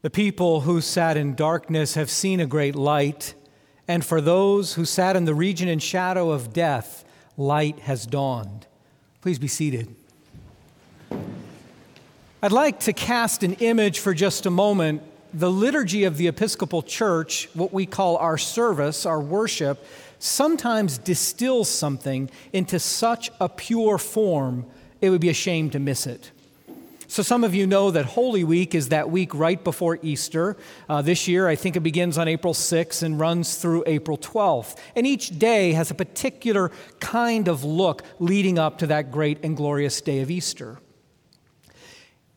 The people who sat in darkness have seen a great light, and for those who sat in the region and shadow of death, light has dawned. Please be seated. I'd like to cast an image for just a moment. The liturgy of the Episcopal Church, what we call our service, our worship, sometimes distills something into such a pure form, it would be a shame to miss it. So, some of you know that Holy Week is that week right before Easter. Uh, this year, I think it begins on April 6th and runs through April 12th. And each day has a particular kind of look leading up to that great and glorious day of Easter.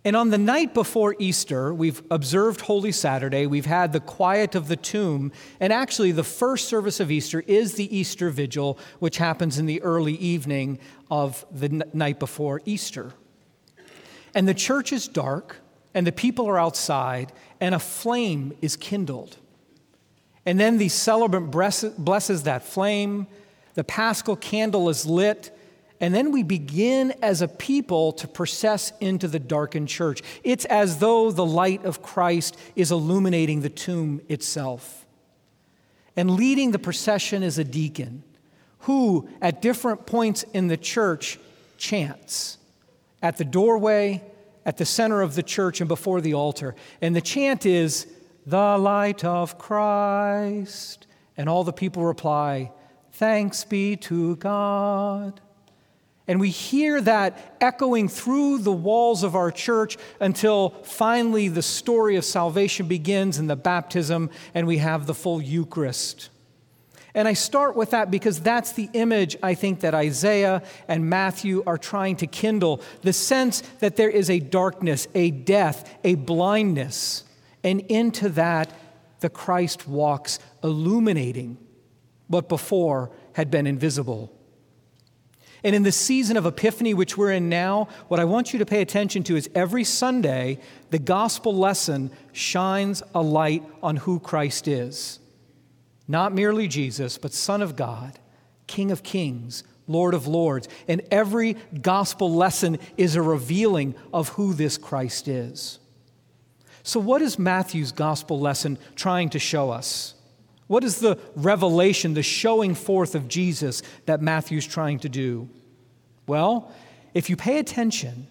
And on the night before Easter, we've observed Holy Saturday, we've had the quiet of the tomb, and actually, the first service of Easter is the Easter Vigil, which happens in the early evening of the n- night before Easter. And the church is dark, and the people are outside, and a flame is kindled. And then the celebrant blesses that flame, the paschal candle is lit, and then we begin as a people to process into the darkened church. It's as though the light of Christ is illuminating the tomb itself. And leading the procession is a deacon who, at different points in the church, chants at the doorway, at the center of the church, and before the altar. And the chant is, The light of Christ. And all the people reply, Thanks be to God. And we hear that echoing through the walls of our church until finally the story of salvation begins in the baptism and we have the full Eucharist. And I start with that because that's the image I think that Isaiah and Matthew are trying to kindle the sense that there is a darkness, a death, a blindness. And into that, the Christ walks, illuminating what before had been invisible. And in the season of Epiphany, which we're in now, what I want you to pay attention to is every Sunday, the gospel lesson shines a light on who Christ is. Not merely Jesus, but Son of God, King of Kings, Lord of Lords. And every gospel lesson is a revealing of who this Christ is. So, what is Matthew's gospel lesson trying to show us? What is the revelation, the showing forth of Jesus that Matthew's trying to do? Well, if you pay attention,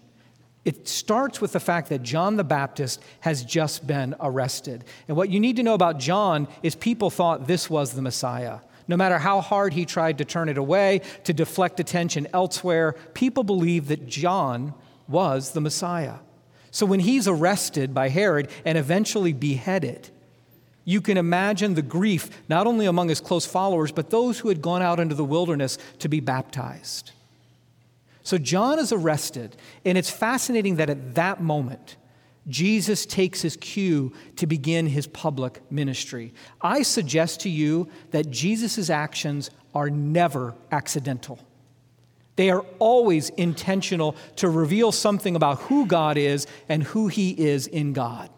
it starts with the fact that John the Baptist has just been arrested. And what you need to know about John is people thought this was the Messiah. No matter how hard he tried to turn it away, to deflect attention elsewhere, people believed that John was the Messiah. So when he's arrested by Herod and eventually beheaded, you can imagine the grief not only among his close followers, but those who had gone out into the wilderness to be baptized. So John is arrested, and it's fascinating that at that moment, Jesus takes his cue to begin his public ministry. I suggest to you that Jesus' actions are never accidental. They are always intentional to reveal something about who God is and who he is in God.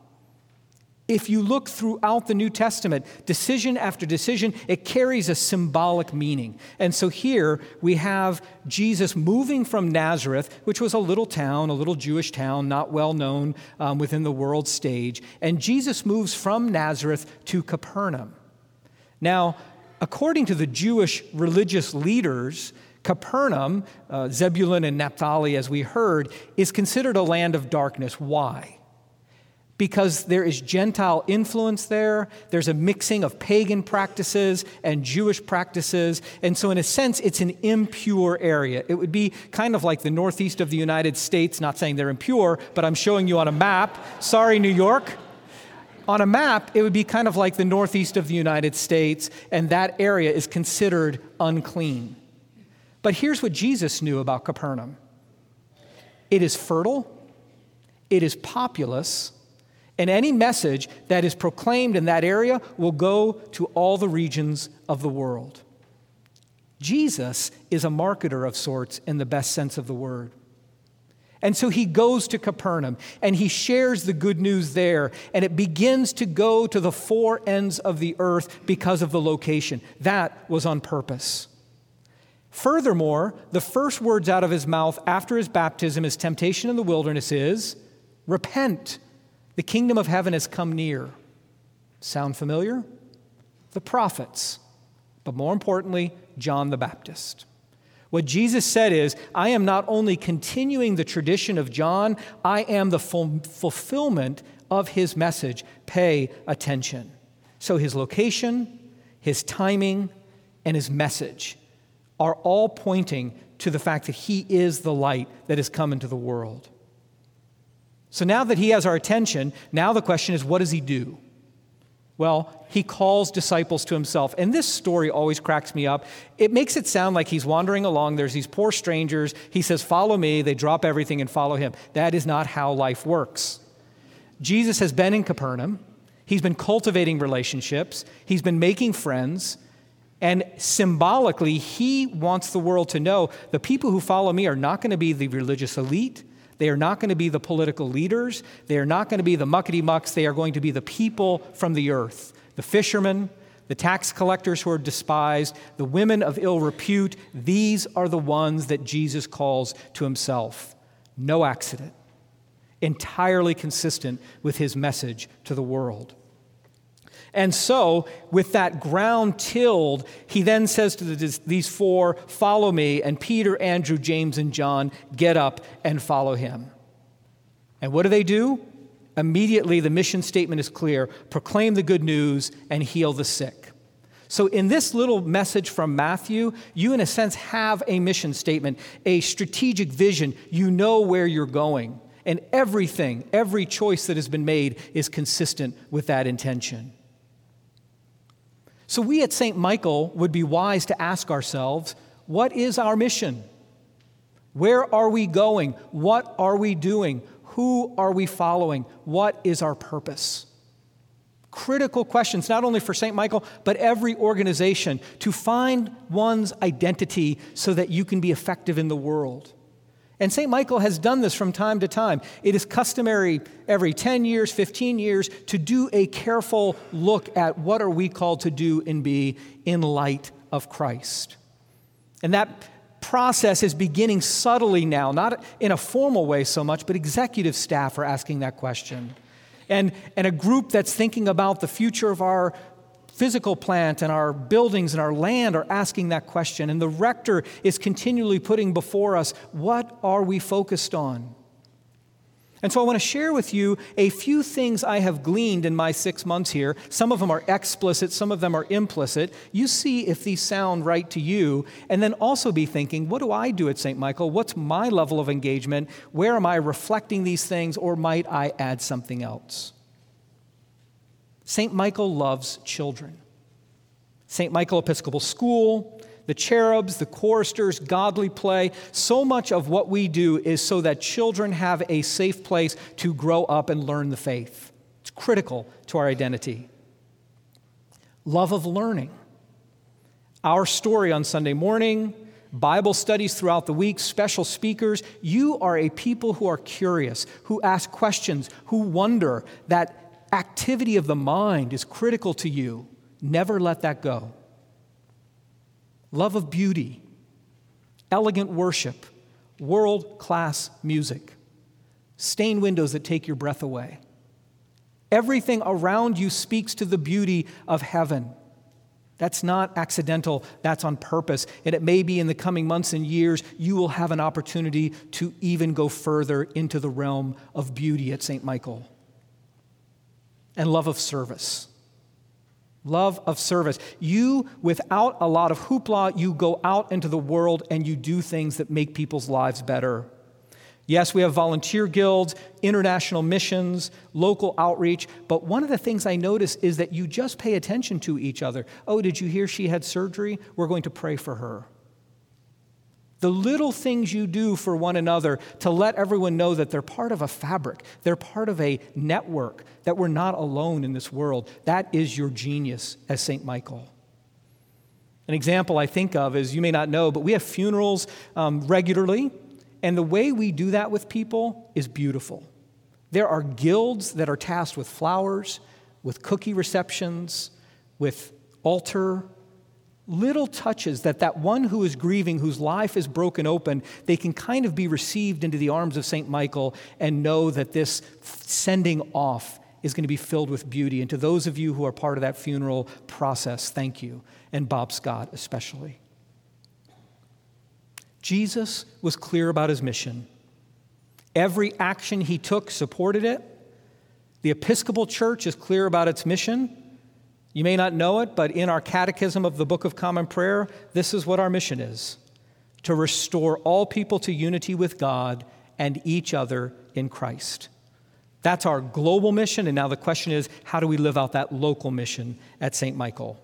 If you look throughout the New Testament, decision after decision, it carries a symbolic meaning. And so here we have Jesus moving from Nazareth, which was a little town, a little Jewish town, not well known um, within the world stage. And Jesus moves from Nazareth to Capernaum. Now, according to the Jewish religious leaders, Capernaum, uh, Zebulun and Naphtali, as we heard, is considered a land of darkness. Why? Because there is Gentile influence there. There's a mixing of pagan practices and Jewish practices. And so, in a sense, it's an impure area. It would be kind of like the northeast of the United States, not saying they're impure, but I'm showing you on a map. Sorry, New York. On a map, it would be kind of like the northeast of the United States, and that area is considered unclean. But here's what Jesus knew about Capernaum it is fertile, it is populous, and any message that is proclaimed in that area will go to all the regions of the world. Jesus is a marketer of sorts in the best sense of the word. And so he goes to Capernaum and he shares the good news there, and it begins to go to the four ends of the earth because of the location. That was on purpose. Furthermore, the first words out of his mouth after his baptism, his temptation in the wilderness is repent The kingdom of heaven has come near. Sound familiar? The prophets, but more importantly, John the Baptist. What Jesus said is, I am not only continuing the tradition of John, I am the fulfillment of his message. Pay attention. So his location, his timing, and his message are all pointing to the fact that he is the light that has come into the world. So now that he has our attention, now the question is what does he do? Well, he calls disciples to himself. And this story always cracks me up. It makes it sound like he's wandering along. There's these poor strangers. He says, Follow me. They drop everything and follow him. That is not how life works. Jesus has been in Capernaum. He's been cultivating relationships. He's been making friends. And symbolically, he wants the world to know the people who follow me are not going to be the religious elite. They are not going to be the political leaders. They are not going to be the muckety mucks. They are going to be the people from the earth the fishermen, the tax collectors who are despised, the women of ill repute. These are the ones that Jesus calls to himself. No accident. Entirely consistent with his message to the world. And so, with that ground tilled, he then says to the, these four, Follow me. And Peter, Andrew, James, and John get up and follow him. And what do they do? Immediately, the mission statement is clear proclaim the good news and heal the sick. So, in this little message from Matthew, you, in a sense, have a mission statement, a strategic vision. You know where you're going. And everything, every choice that has been made is consistent with that intention. So, we at St. Michael would be wise to ask ourselves what is our mission? Where are we going? What are we doing? Who are we following? What is our purpose? Critical questions, not only for St. Michael, but every organization to find one's identity so that you can be effective in the world. And St. Michael has done this from time to time. It is customary every 10 years, 15 years to do a careful look at what are we called to do and be in light of Christ. And that process is beginning subtly now, not in a formal way so much, but executive staff are asking that question. And, and a group that's thinking about the future of our physical plant and our buildings and our land are asking that question. And the rector is continually putting before us what are we focused on? And so I want to share with you a few things I have gleaned in my six months here. Some of them are explicit, some of them are implicit. You see if these sound right to you, and then also be thinking, what do I do at St. Michael? What's my level of engagement? Where am I reflecting these things, or might I add something else? St. Michael loves children. St. Michael Episcopal School, the cherubs, the choristers, godly play. So much of what we do is so that children have a safe place to grow up and learn the faith. It's critical to our identity. Love of learning. Our story on Sunday morning, Bible studies throughout the week, special speakers. You are a people who are curious, who ask questions, who wonder. That activity of the mind is critical to you. Never let that go. Love of beauty, elegant worship, world class music, stained windows that take your breath away. Everything around you speaks to the beauty of heaven. That's not accidental, that's on purpose. And it may be in the coming months and years, you will have an opportunity to even go further into the realm of beauty at St. Michael and love of service. Love of service. You, without a lot of hoopla, you go out into the world and you do things that make people's lives better. Yes, we have volunteer guilds, international missions, local outreach, but one of the things I notice is that you just pay attention to each other. Oh, did you hear she had surgery? We're going to pray for her. The little things you do for one another to let everyone know that they're part of a fabric, they're part of a network, that we're not alone in this world. That is your genius as St. Michael. An example I think of is you may not know, but we have funerals um, regularly, and the way we do that with people is beautiful. There are guilds that are tasked with flowers, with cookie receptions, with altar little touches that that one who is grieving whose life is broken open they can kind of be received into the arms of st michael and know that this sending off is going to be filled with beauty. And to those of you who are part of that funeral process thank you. And bob scott especially. Jesus was clear about his mission. Every action he took supported it. The episcopal church is clear about its mission you may not know it, but in our catechism of the Book of Common Prayer, this is what our mission is to restore all people to unity with God and each other in Christ. That's our global mission, and now the question is how do we live out that local mission at St. Michael?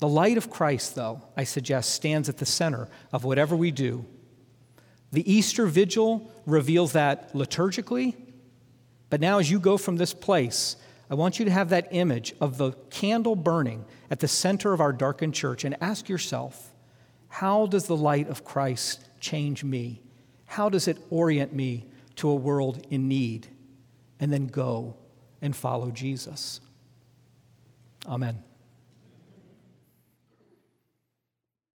The light of Christ, though, I suggest, stands at the center of whatever we do. The Easter vigil reveals that liturgically, but now as you go from this place, I want you to have that image of the candle burning at the center of our darkened church and ask yourself, how does the light of Christ change me? How does it orient me to a world in need? And then go and follow Jesus. Amen.